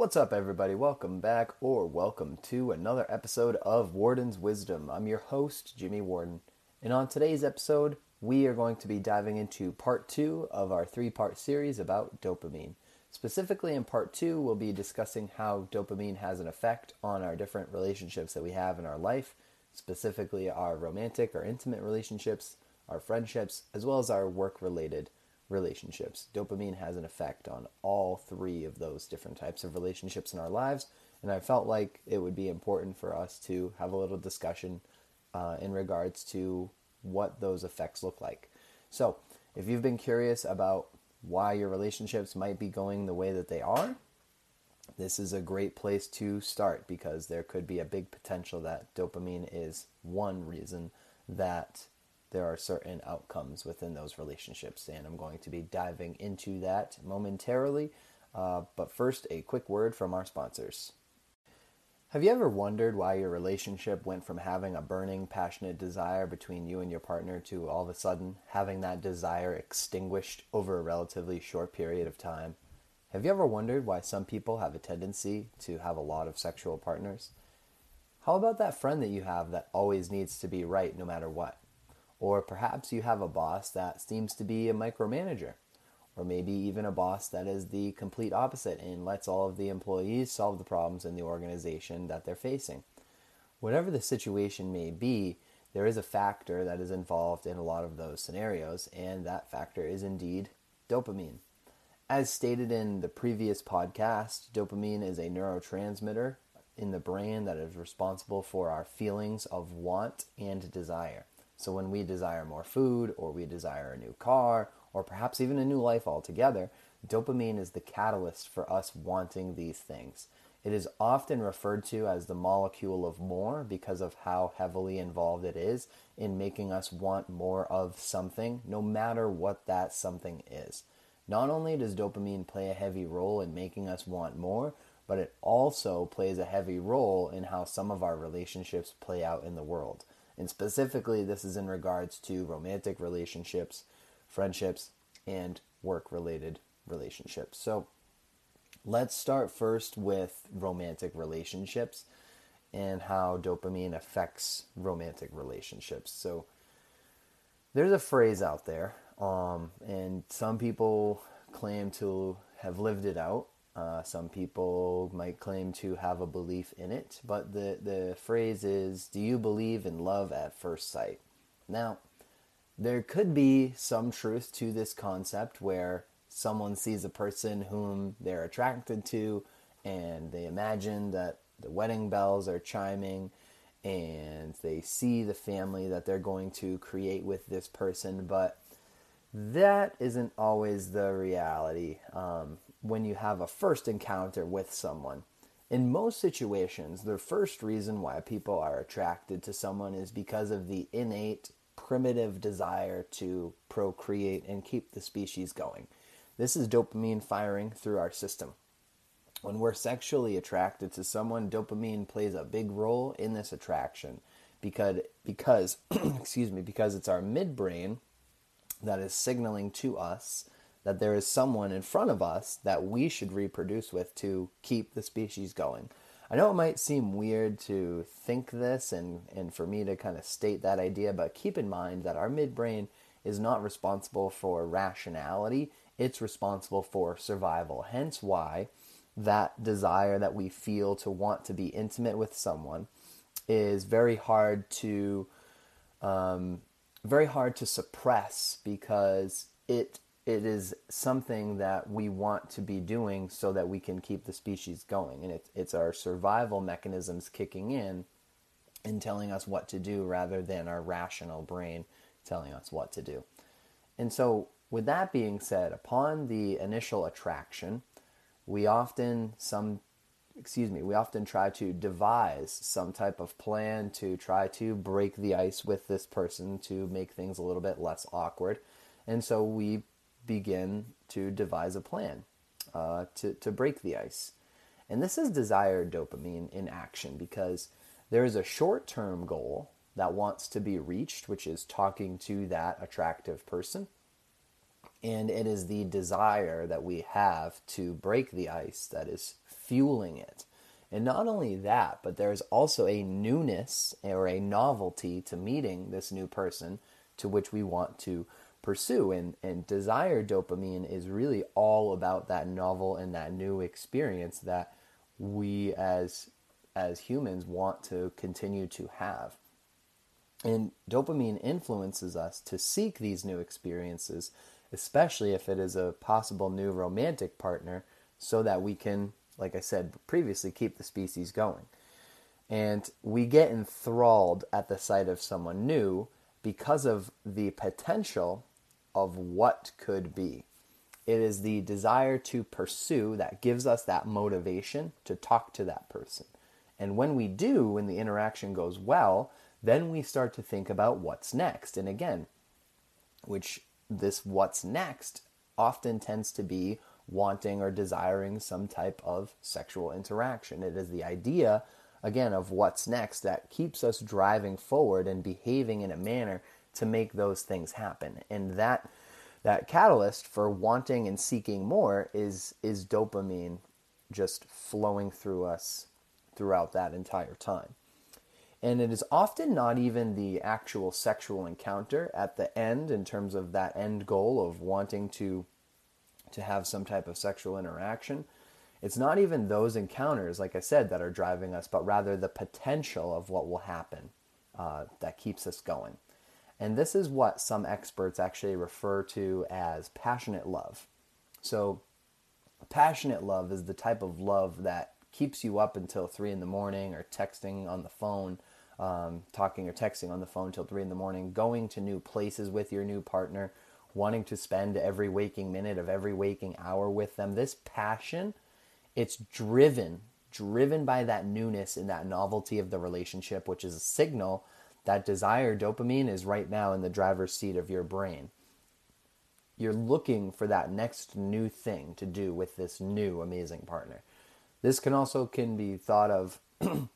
What's up, everybody? Welcome back, or welcome to another episode of Warden's Wisdom. I'm your host, Jimmy Warden, and on today's episode, we are going to be diving into part two of our three part series about dopamine. Specifically, in part two, we'll be discussing how dopamine has an effect on our different relationships that we have in our life, specifically our romantic or intimate relationships, our friendships, as well as our work related relationships. Dopamine has an effect on all three of those different types of relationships in our lives, and I felt like it would be important for us to have a little discussion uh, in regards to what those effects look like. So, if you've been curious about why your relationships might be going the way that they are, this is a great place to start because there could be a big potential that dopamine is one reason that there are certain outcomes within those relationships. And I'm going to be diving into that momentarily. Uh, but first, a quick word from our sponsors. Have you ever wondered why your relationship went from having a burning, passionate desire between you and your partner to all of a sudden having that desire extinguished over a relatively short period of time? Have you ever wondered why some people have a tendency to have a lot of sexual partners? How about that friend that you have that always needs to be right no matter what? Or perhaps you have a boss that seems to be a micromanager. Or maybe even a boss that is the complete opposite and lets all of the employees solve the problems in the organization that they're facing. Whatever the situation may be, there is a factor that is involved in a lot of those scenarios, and that factor is indeed dopamine. As stated in the previous podcast, dopamine is a neurotransmitter in the brain that is responsible for our feelings of want and desire. So when we desire more food, or we desire a new car, or perhaps even a new life altogether, dopamine is the catalyst for us wanting these things. It is often referred to as the molecule of more because of how heavily involved it is in making us want more of something, no matter what that something is. Not only does dopamine play a heavy role in making us want more, but it also plays a heavy role in how some of our relationships play out in the world. And specifically, this is in regards to romantic relationships, friendships, and work related relationships. So let's start first with romantic relationships and how dopamine affects romantic relationships. So there's a phrase out there, um, and some people claim to have lived it out, uh, some people might claim to have a belief in it, but the, the phrase is Do you believe in love at first sight? Now, there could be some truth to this concept where someone sees a person whom they're attracted to and they imagine that the wedding bells are chiming and they see the family that they're going to create with this person, but that isn't always the reality. Um, when you have a first encounter with someone. In most situations, the first reason why people are attracted to someone is because of the innate, primitive desire to procreate and keep the species going. This is dopamine firing through our system. When we're sexually attracted to someone, dopamine plays a big role in this attraction because because excuse me, because it's our midbrain that is signaling to us that there is someone in front of us that we should reproduce with to keep the species going. I know it might seem weird to think this and, and for me to kind of state that idea, but keep in mind that our midbrain is not responsible for rationality, it's responsible for survival. Hence, why that desire that we feel to want to be intimate with someone is very hard to um, very hard to suppress because it it is something that we want to be doing so that we can keep the species going. And it, it's our survival mechanisms kicking in and telling us what to do rather than our rational brain telling us what to do. And so, with that being said, upon the initial attraction, we often some excuse me, we often try to devise some type of plan to try to break the ice with this person to make things a little bit less awkward. And so we begin to devise a plan uh, to, to break the ice. And this is desired dopamine in action because there is a short term goal that wants to be reached, which is talking to that attractive person. And it is the desire that we have to break the ice that is fueling it. And not only that, but there's also a newness or a novelty to meeting this new person to which we want to pursue. And, and desire dopamine is really all about that novel and that new experience that we as as humans want to continue to have. And dopamine influences us to seek these new experiences, especially if it is a possible new romantic partner, so that we can, like I said previously, keep the species going. And we get enthralled at the sight of someone new because of the potential of what could be. It is the desire to pursue that gives us that motivation to talk to that person. And when we do, when the interaction goes well, then we start to think about what's next. And again, which this what's next often tends to be wanting or desiring some type of sexual interaction. It is the idea, again, of what's next that keeps us driving forward and behaving in a manner to make those things happen. And that that catalyst for wanting and seeking more is is dopamine just flowing through us throughout that entire time. And it is often not even the actual sexual encounter at the end in terms of that end goal of wanting to to have some type of sexual interaction. It's not even those encounters, like I said, that are driving us, but rather the potential of what will happen uh, that keeps us going. And this is what some experts actually refer to as passionate love. So, passionate love is the type of love that keeps you up until three in the morning or texting on the phone, um, talking or texting on the phone till three in the morning, going to new places with your new partner, wanting to spend every waking minute of every waking hour with them. This passion, it's driven, driven by that newness and that novelty of the relationship, which is a signal that desire, dopamine, is right now in the driver's seat of your brain. You're looking for that next new thing to do with this new amazing partner. This can also can be thought of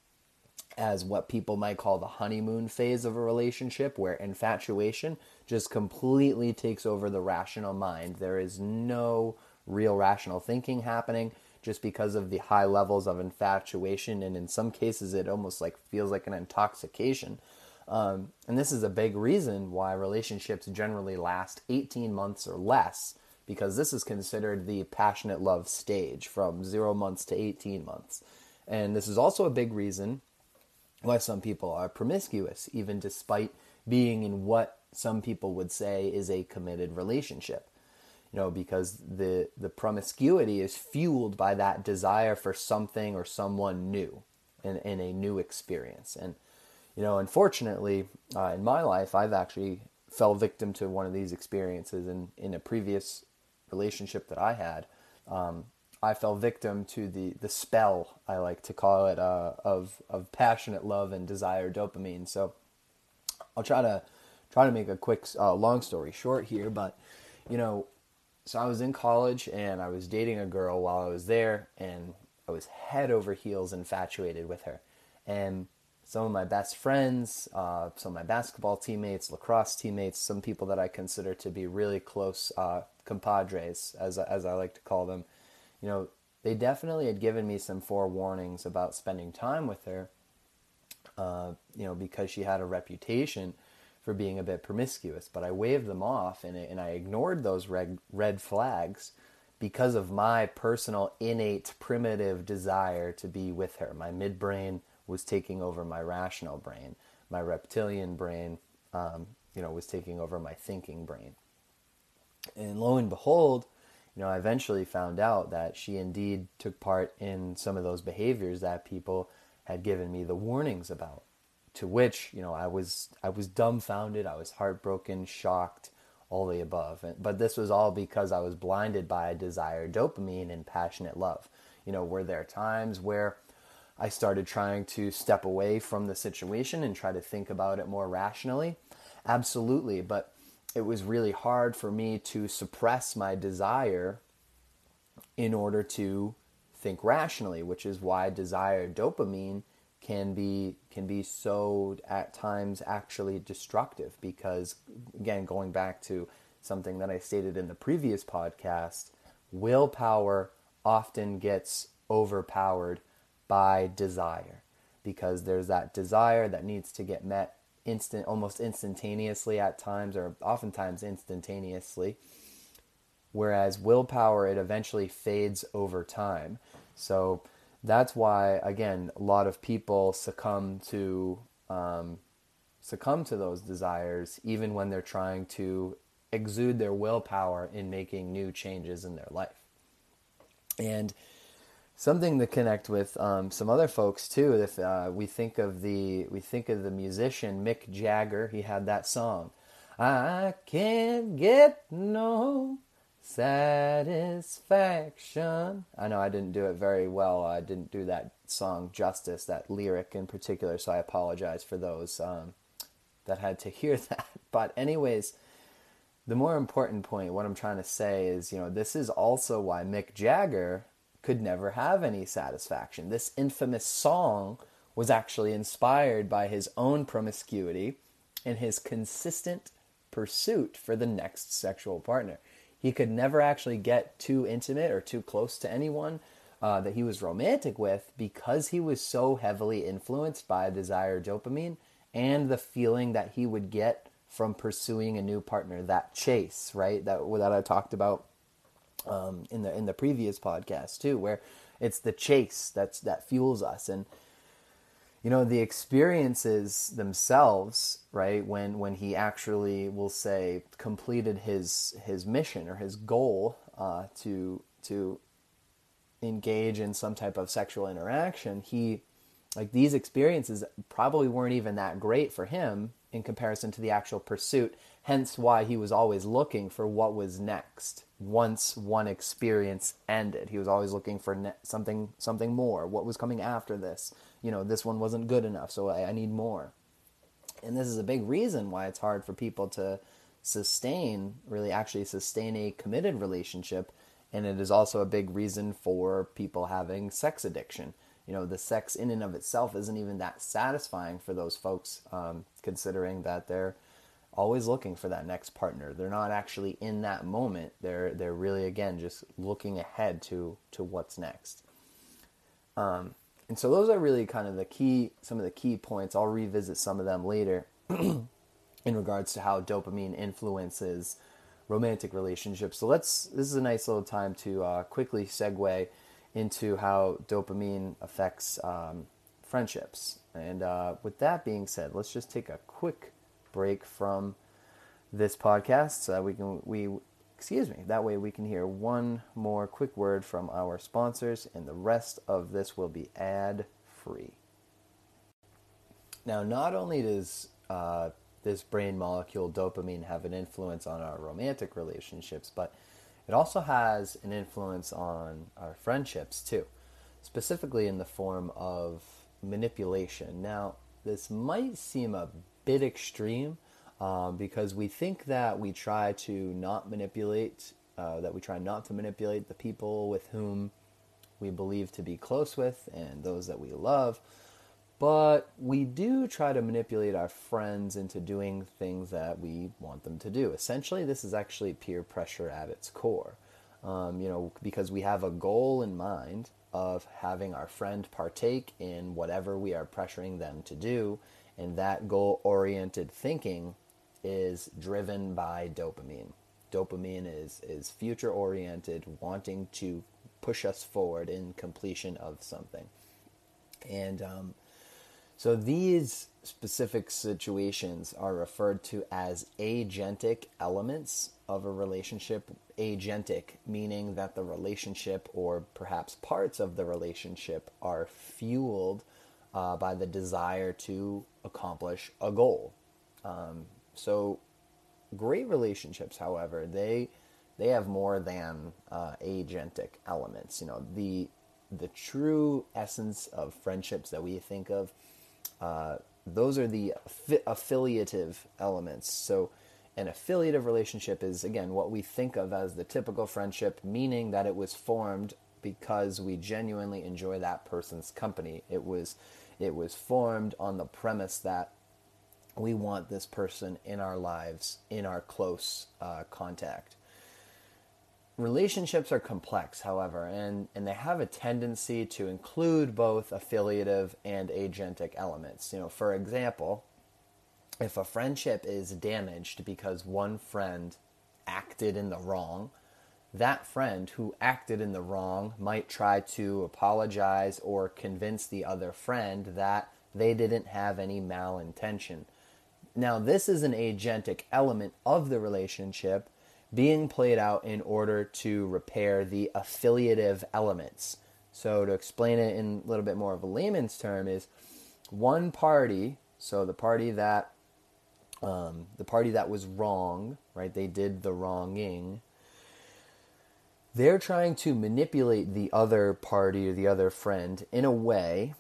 as what people might call the honeymoon phase of a relationship where infatuation just completely takes over the rational mind. There is no real rational thinking happening just because of the high levels of infatuation and in some cases it almost like feels like an intoxication um, and this is a big reason why relationships generally last 18 months or less, because this is considered the passionate love stage from zero months to 18 months. And this is also a big reason why some people are promiscuous, even despite being in what some people would say is a committed relationship. You know, because the, the promiscuity is fueled by that desire for something or someone new and, and a new experience. And you know, unfortunately, uh, in my life, I've actually fell victim to one of these experiences in, in a previous relationship that I had. Um, I fell victim to the, the spell, I like to call it, uh, of, of passionate love and desire dopamine. So I'll try to try to make a quick, uh, long story short here, but you know, so I was in college and I was dating a girl while I was there, and I was head over heels infatuated with her. And some of my best friends, uh, some of my basketball teammates, lacrosse teammates, some people that I consider to be really close uh, compadres, as as I like to call them. You know, they definitely had given me some forewarnings about spending time with her. Uh, you know, because she had a reputation for being a bit promiscuous, but I waved them off and and I ignored those red red flags because of my personal innate primitive desire to be with her, my midbrain was taking over my rational brain. My reptilian brain, um, you know, was taking over my thinking brain. And lo and behold, you know, I eventually found out that she indeed took part in some of those behaviors that people had given me the warnings about. To which, you know, I was I was dumbfounded, I was heartbroken, shocked, all the above. And, But this was all because I was blinded by a desire, dopamine, and passionate love. You know, were there times where I started trying to step away from the situation and try to think about it more rationally. Absolutely, but it was really hard for me to suppress my desire in order to think rationally, which is why desire dopamine can be can be so at times actually destructive because again going back to something that I stated in the previous podcast, willpower often gets overpowered by desire. Because there's that desire that needs to get met instant almost instantaneously at times or oftentimes instantaneously. Whereas willpower it eventually fades over time. So that's why again a lot of people succumb to um, succumb to those desires even when they're trying to exude their willpower in making new changes in their life. And something to connect with um, some other folks too. If uh, we think of the we think of the musician Mick Jagger, he had that song, "I can't get no satisfaction." I know I didn't do it very well. I didn't do that song justice, that lyric in particular. So I apologize for those um, that had to hear that. But anyways. The more important point, what I'm trying to say is, you know, this is also why Mick Jagger could never have any satisfaction. This infamous song was actually inspired by his own promiscuity and his consistent pursuit for the next sexual partner. He could never actually get too intimate or too close to anyone uh, that he was romantic with because he was so heavily influenced by desire dopamine and the feeling that he would get from pursuing a new partner, that chase, right? That that I talked about um, in the in the previous podcast too, where it's the chase that's that fuels us. And you know the experiences themselves right when when he actually will say completed his his mission or his goal uh, to to engage in some type of sexual interaction he like these experiences probably weren't even that great for him in comparison to the actual pursuit hence why he was always looking for what was next once one experience ended. He was always looking for ne- something something more. What was coming after this? You know, this one wasn't good enough, so I, I need more. And this is a big reason why it's hard for people to sustain, really actually sustain a committed relationship. And it is also a big reason for people having sex addiction. You know, the sex in and of itself isn't even that satisfying for those folks, um, considering that they're always looking for that next partner. They're not actually in that moment. They're they're really again just looking ahead to to what's next. Um, and so those are really kind of the key some of the key points. I'll revisit some of them later in regards to how dopamine influences romantic relationships. So let's this is a nice little time to uh, quickly segue into how dopamine affects um, friendships. And uh, with that being said, let's just take a quick break from this podcast so that we can we excuse me that way we can hear one more quick word from our sponsors and the rest of this will be ad free now not only does uh, this brain molecule dopamine have an influence on our romantic relationships but it also has an influence on our friendships too specifically in the form of manipulation. Now this might seem a bit extreme um, because we think that we try to not manipulate, uh, that we try not to manipulate the people with whom we believe to be close with and those that we love. But we do try to manipulate our friends into doing things that we want them to do. Essentially, this is actually peer pressure at its core. Um, you know, because we have a goal in mind of having our friend partake in whatever we are pressuring them to do, and that goal oriented thinking is driven by dopamine. Dopamine is, is future oriented, wanting to push us forward in completion of something. And um, so these specific situations are referred to as agentic elements of a relationship. Agentic, meaning that the relationship or perhaps parts of the relationship are fueled uh, by the desire to accomplish a goal. Um, so, great relationships, however, they they have more than uh, agentic elements. You know, the the true essence of friendships that we think of, uh, those are the affiliative elements. So, an affiliative relationship is again what we think of as the typical friendship, meaning that it was formed because we genuinely enjoy that person's company. It was it was formed on the premise that we want this person in our lives, in our close uh, contact. relationships are complex, however, and, and they have a tendency to include both affiliative and agentic elements. You know, for example, if a friendship is damaged because one friend acted in the wrong, that friend who acted in the wrong might try to apologize or convince the other friend that they didn't have any malintention. Now, this is an agentic element of the relationship being played out in order to repair the affiliative elements. So, to explain it in a little bit more of a layman's term, is one party, so the party that um, the party that was wrong, right? They did the wronging. They're trying to manipulate the other party or the other friend in a way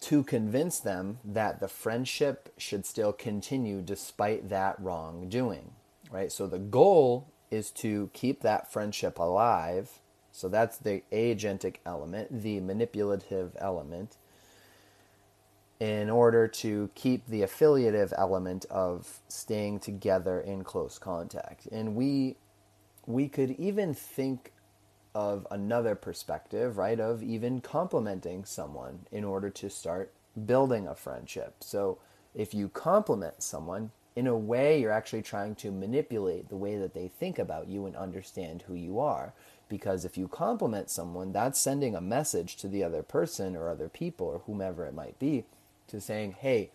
to convince them that the friendship should still continue despite that wrongdoing, right? So the goal is to keep that friendship alive. So that's the agentic element, the manipulative element, in order to keep the affiliative element of staying together in close contact. And we we could even think of another perspective, right? Of even complimenting someone in order to start building a friendship. So if you compliment someone, in a way, you're actually trying to manipulate the way that they think about you and understand who you are. Because if you compliment someone, that's sending a message to the other person or other people or whomever it might be to saying, hey,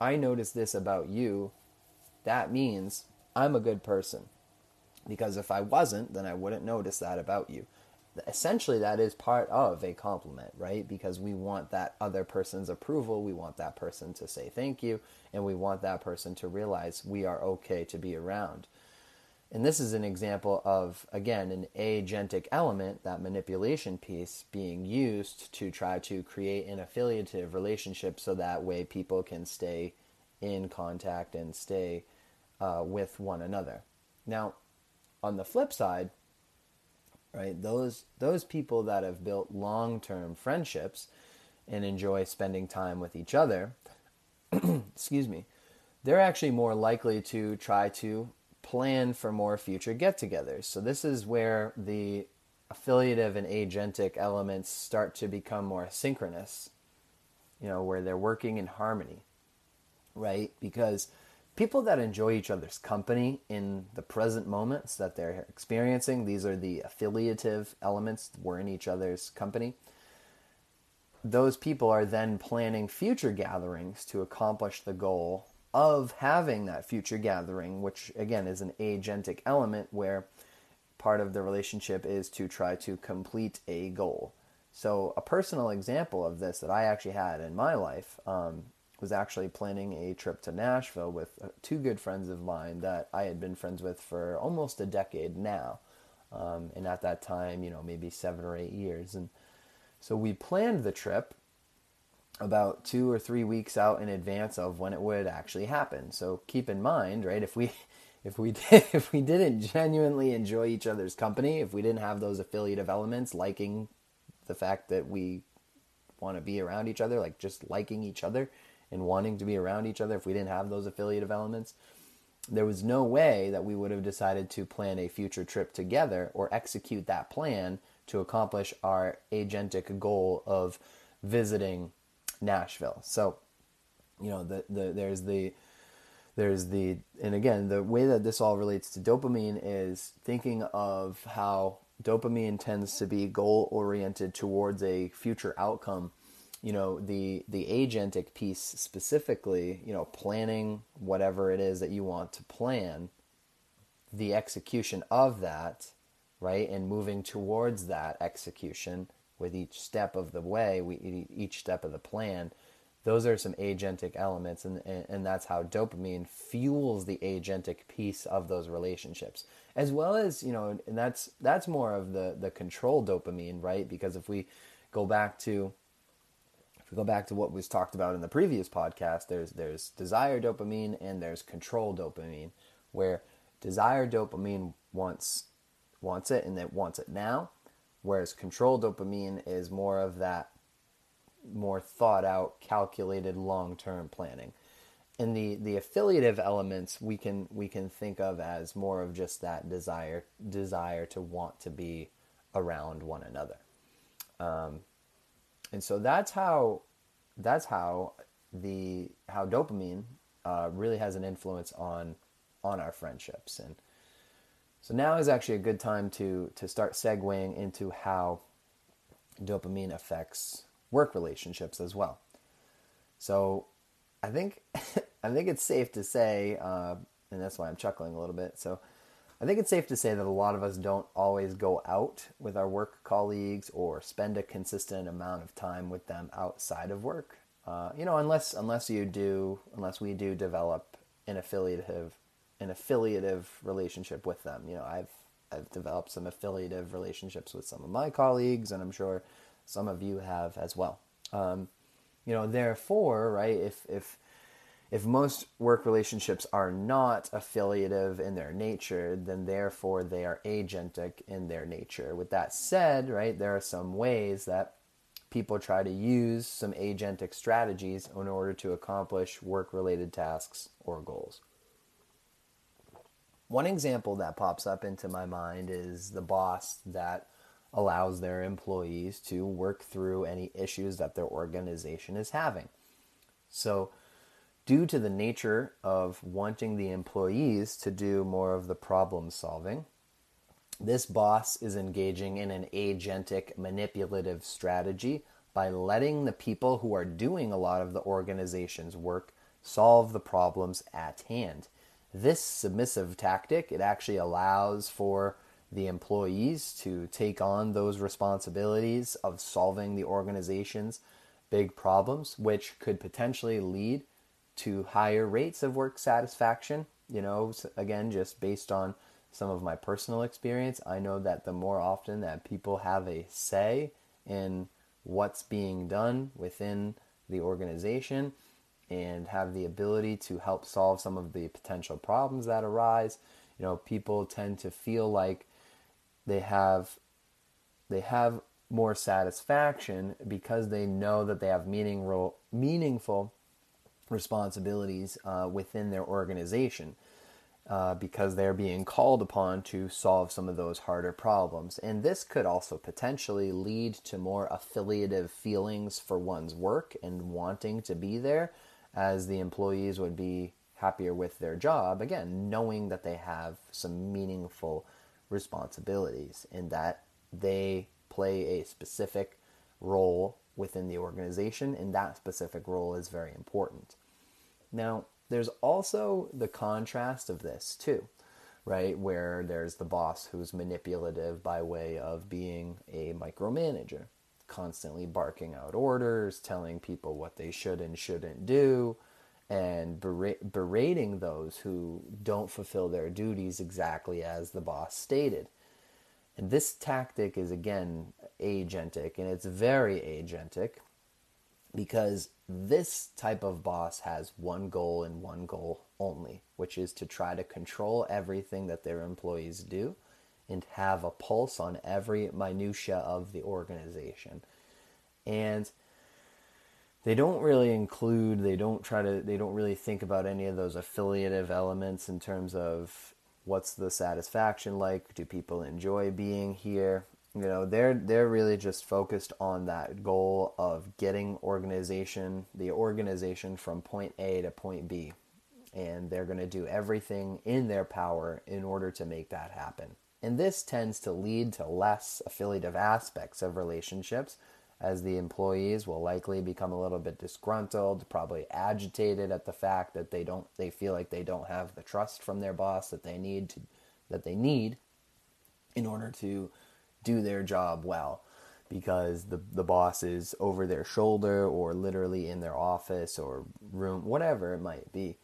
I noticed this about you. That means I'm a good person. Because if I wasn't, then I wouldn't notice that about you essentially that is part of a compliment, right? Because we want that other person's approval, we want that person to say thank you, and we want that person to realize we are okay to be around. And this is an example of, again, an agentic element, that manipulation piece, being used to try to create an affiliative relationship so that way people can stay in contact and stay uh, with one another. Now, on the flip side, right? Those those people that have built long-term friendships and enjoy spending time with each other, excuse me, they're actually more likely to try to plan for more future get-togethers. So this is where the affiliative and agentic elements start to become more synchronous. You know, where they're working in harmony, right? Because people that enjoy each other's company in the present moments that they're experiencing. These are the affiliative elements. We're in each other's company. Those people are then planning future gatherings to accomplish the goal of having that future gathering, which again is an agentic element where part of the relationship is to try to complete a goal. So, a personal example of this that I actually had in my life um, was actually planning a trip to Nashville with uh, two good friends of mine that I had been friends with for almost a decade now. Um, and at that time, you know, maybe seven or eight years. And so we planned the trip about two or three weeks out in advance of when it would actually happen. So keep in mind, right, if we if we did, if we didn't genuinely enjoy each other's company, if we didn't have those affiliative elements, liking the fact that we want to be around each other, like just liking each other, and wanting to be around each other if we didn't have those affiliative elements, there was no way that we would have decided to plan a future trip together or execute that plan to accomplish our agentic goal of visiting Nashville. So, you know, the, the there's the there's the and again the way that this all relates to dopamine is thinking of how dopamine tends to be goal oriented towards a future outcome you know the the agentic piece specifically you know planning whatever it is that you want to plan the execution of that right and moving towards that execution with each step of the way we each step of the plan those are some agentic elements and, and, and that's how dopamine fuels the agentic piece of those relationships. As well as you know and that's that's more of the the control dopamine right? Because if we go back to we go back to what was talked about in the previous podcast, there's there's desire dopamine and there's control dopamine, where desire dopamine wants wants it and it wants it now, whereas control dopamine is more of that more thought out, calculated long term planning. and the the affiliative elements we can we can think of as more of just that desire desire to want to be around one another um, and so that's how that's how the how dopamine uh, really has an influence on on our friendships and so now is actually a good time to to start segueing into how dopamine affects work relationships as well so I think I think it's safe to say, uh, and that's why I'm chuckling a little bit. So I think it's safe to say that a lot of us don't always go out with our work colleagues or spend a consistent amount of time with them outside of work. Uh, you know, unless unless you do, unless we do develop an affiliative an affiliative relationship with them. You know, I've I've developed some affiliative relationships with some of my colleagues, and I'm sure some of you have as well. Um, you know, therefore, right? If if if most work relationships are not affiliative in their nature, then therefore they are agentic in their nature. With that said, right, there are some ways that people try to use some agentic strategies in order to accomplish work related tasks or goals. One example that pops up into my mind is the boss that allows their employees to work through any issues that their organization is having. So, due to the nature of wanting the employees to do more of the problem solving, this boss is engaging in an agentic manipulative strategy by letting the people who are doing a lot of the organization's work solve the problems at hand. This submissive tactic, it actually allows for the employees to take on those responsibilities of solving the organization's big problems, which could potentially lead to higher rates of work satisfaction. You know, again, just based on some of my personal experience, I know that the more often that people have a say in what's being done within the organization and have the ability to help solve some of the potential problems that arise, you know, people tend to feel like they have they have more satisfaction because they know that they have meaningful meaningful responsibilities uh, within their organization uh, because they're being called upon to solve some of those harder problems. And this could also potentially lead to more affiliative feelings for one's work and wanting to be there, as the employees would be happier with their job, again, knowing that they have some meaningful responsibilities and that they play a specific role within the organization, and that specific role is very important. Now, there's also the contrast of this too, right? Where there's the boss who's manipulative by way of being a micromanager, constantly barking out orders, telling people what they should and shouldn't do, and berating those who don't fulfill their duties exactly as the boss stated. And this tactic is again agentic, and it's very agentic because this type of boss has one goal and one goal only, which is to try to control everything that their employees do and have a pulse on every minutia of the organization. And they don't really include they don't try to they don't really think about any of those affiliative elements in terms of what's the satisfaction like do people enjoy being here you know they're they're really just focused on that goal of getting organization the organization from point A to point B. And they're going to do everything in their power in order to make that happen. And this tends to lead to less affiliative aspects of relationships as the employees will likely become a little bit disgruntled, probably agitated at the fact that they don't they feel like they don't have the trust from their boss that they need to that they need in order to do their job well because the the boss is over their shoulder or literally in their office or room whatever it might be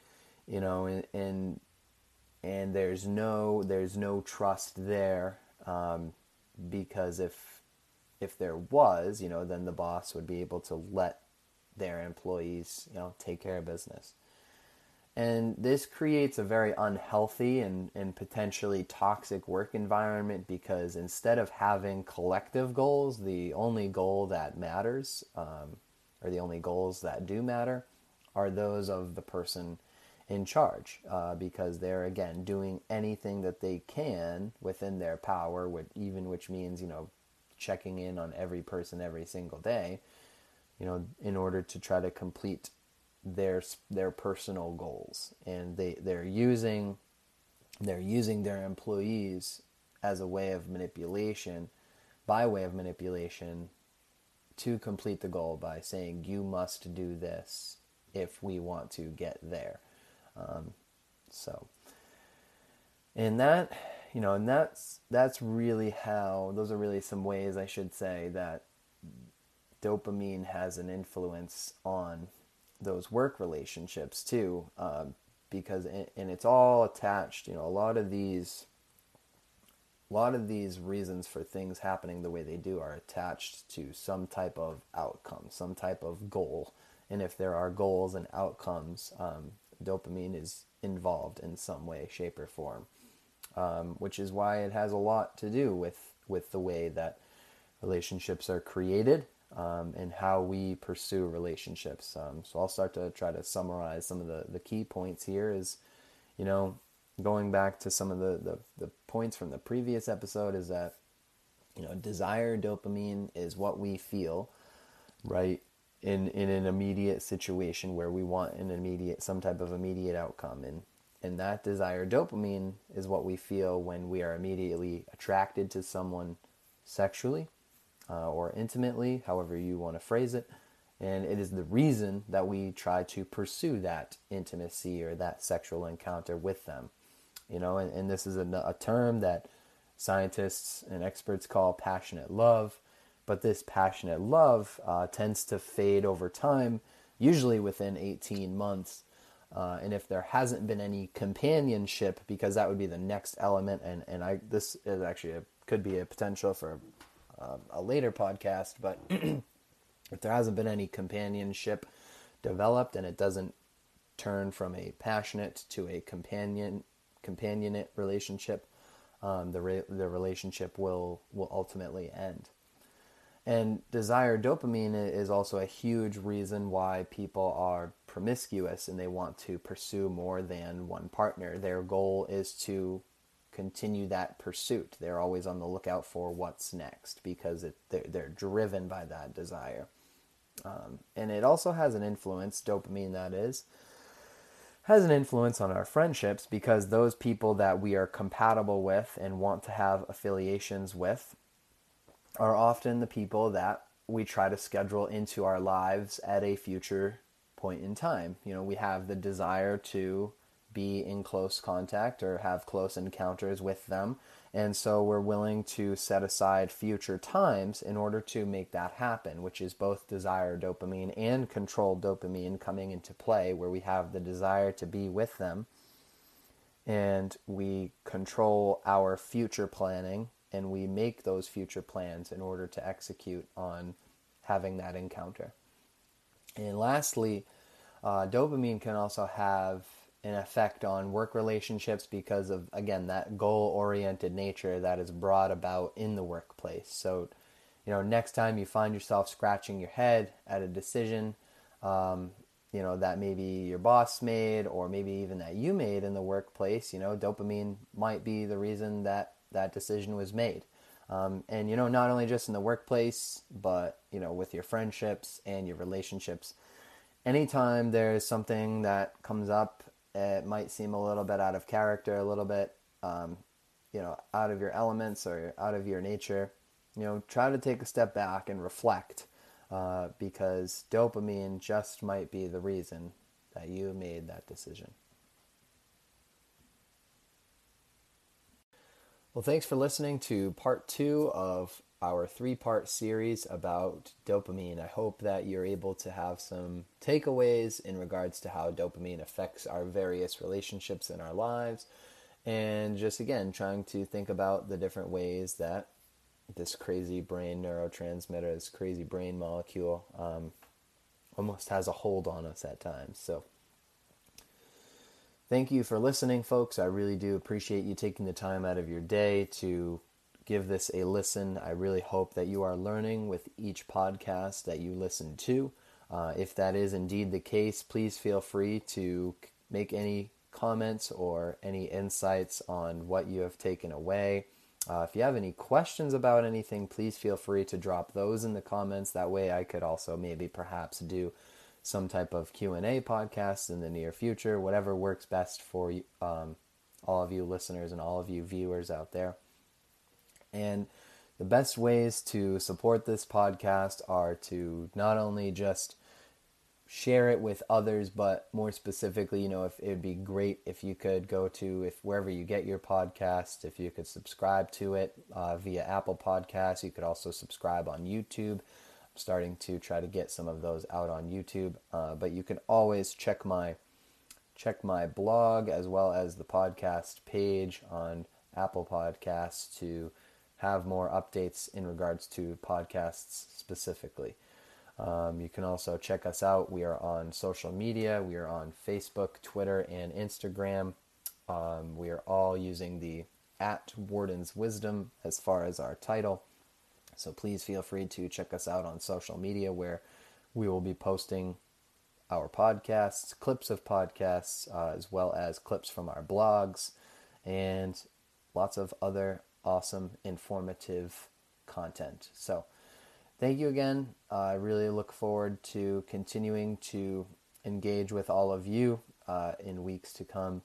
you know and and, and there's no there's no trust there um, because if if there was, you know, then the boss would be able to let their employees, you know, take care of business. And this creates a very unhealthy and, and potentially toxic work environment because instead of having collective goals, the only goal that matters, um, or the only goals that do matter, are those of the person in charge uh, because they're again doing anything that they can within their power, even which means you know checking in on every person every single day, you know, in order to try to complete their their personal goals, and they they're using they're using their employees as a way of manipulation, by way of manipulation, to complete the goal by saying you must do this if we want to get there. Um, so, and that, you know, and that's that's really how those are really some ways I should say that dopamine has an influence on those work relationships too, um, because and it's all attached. You know, a lot of these, a lot of these reasons for things happening the way they do are attached to some type of outcome, some type of goal, and if there are goals and outcomes, um, dopamine is involved in some way, shape, or form, um, which is why it has a lot to do with with the way that relationships are created um, and how we pursue relationships. Um, so I'll start to try to summarize some of the, the key points here. Is you know going back to some of the, the, the points from the previous episode is that you know desire dopamine is what we feel right in in an immediate situation where we want an immediate some type of immediate outcome and and that desire dopamine is what we feel when we are immediately attracted to someone sexually uh, or intimately however you want to phrase it and it is the reason that we try to pursue that intimacy or that sexual encounter with them you know and, and this is a, a term that scientists and experts call passionate love but this passionate love uh, tends to fade over time, usually within 18 months. Uh, and if there hasn't been any companionship, because that would be the next element, and, and I this is actually a, could be a potential for uh, a later podcast, but if there hasn't been any companionship developed and it doesn't turn from a passionate to a companion companionate relationship, um, the re- the relationship will will ultimately end. And desire dopamine is also a huge reason why people are promiscuous and they want to pursue more than one partner. Their goal is to continue that pursuit. They're always on the lookout for what's next because it, they're, they're driven by that desire. Um, and it also has an influence, dopamine that is, has an influence on our friendships because those people that we are compatible with and want to have affiliations with are often the people that we try to schedule into our lives at a future point in time. You know, we have the desire to be in close contact or have close encounters with them. And so we're willing to set aside future times in order to make that happen, which is both desire dopamine and controlled dopamine coming into play, where we have the desire to be with them and we control our future planning and we make those future plans in order to execute on having that encounter. And lastly, uh, dopamine can also have an effect on work relationships because of, again, that goal oriented nature that is brought about in the workplace. So, you know, next time you find yourself scratching your head at a decision, um, you know, that maybe your boss made or maybe even that you made in the workplace, you know, dopamine might be the reason that that decision was made. Um, and you know, not only just in the workplace, but you know, with your friendships and your relationships. Anytime there's something that comes up, it might seem a little bit out of character, a little bit, um, you know, out of your elements or out of your nature. You know, try to take a step back and reflect, uh, because dopamine just might be the reason that you made that decision. Well, thanks for listening to part two of our three part series about dopamine. I hope that you're able to have some takeaways in regards to how dopamine affects our various relationships in our lives. And just again, trying to think about the different ways that this crazy brain neurotransmitter, this crazy brain molecule, um, almost has a hold on us at times. So, Thank you for listening, folks. I really do appreciate you taking the time out of your day to give this a listen. I really hope that you are learning with each podcast that you listen to. Uh, if that is indeed the case, please feel free to make any comments or any insights on what you have taken away. Uh, if you have any questions about anything, please feel free to drop those in the comments. That way, I could also maybe perhaps do some type of Q&A podcast in the near future, whatever works best for um, all of you listeners and all of you viewers out there. And the best ways to support this podcast are to not only just share it with others, but more specifically, you know, if it would be great if you could go to if wherever you get your podcast, if you could subscribe to it uh, via Apple Podcasts. You could also subscribe on YouTube I'm starting to try to get some of those out on YouTube. Uh, but you can always check my check my blog as well as the podcast page on Apple Podcasts to have more updates in regards to podcasts specifically. Um, you can also check us out. We are on social media. We are on Facebook, Twitter, and Instagram. Um, we are all using the at Warden's Wisdom as far as our title. So please feel free to check us out on social media where we will be posting our podcasts, clips of podcasts, uh, as well as clips from our blogs, and lots of other awesome, informative content. So, thank you again. Uh, I really look forward to continuing to engage with all of you uh, in weeks to come.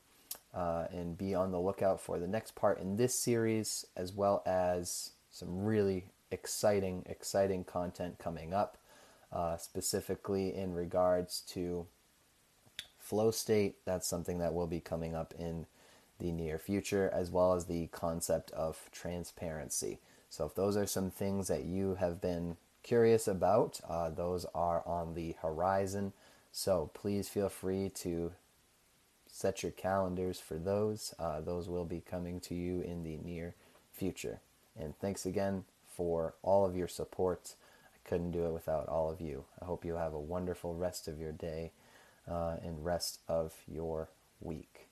Uh, and be on the lookout for the next part in this series, as well as some really exciting, exciting content coming up, uh, specifically in regards to flow state. That's something that will be coming up in the near future, as well as the concept of transparency. So, if those are some things that you have been curious about, uh, those are on the horizon. So, please feel free to set your calendars for those. Uh, those will be coming to you in the near future. And thanks again for all of your support. I couldn't do it without all of you. I hope you have a wonderful rest of your day uh, and rest of your week.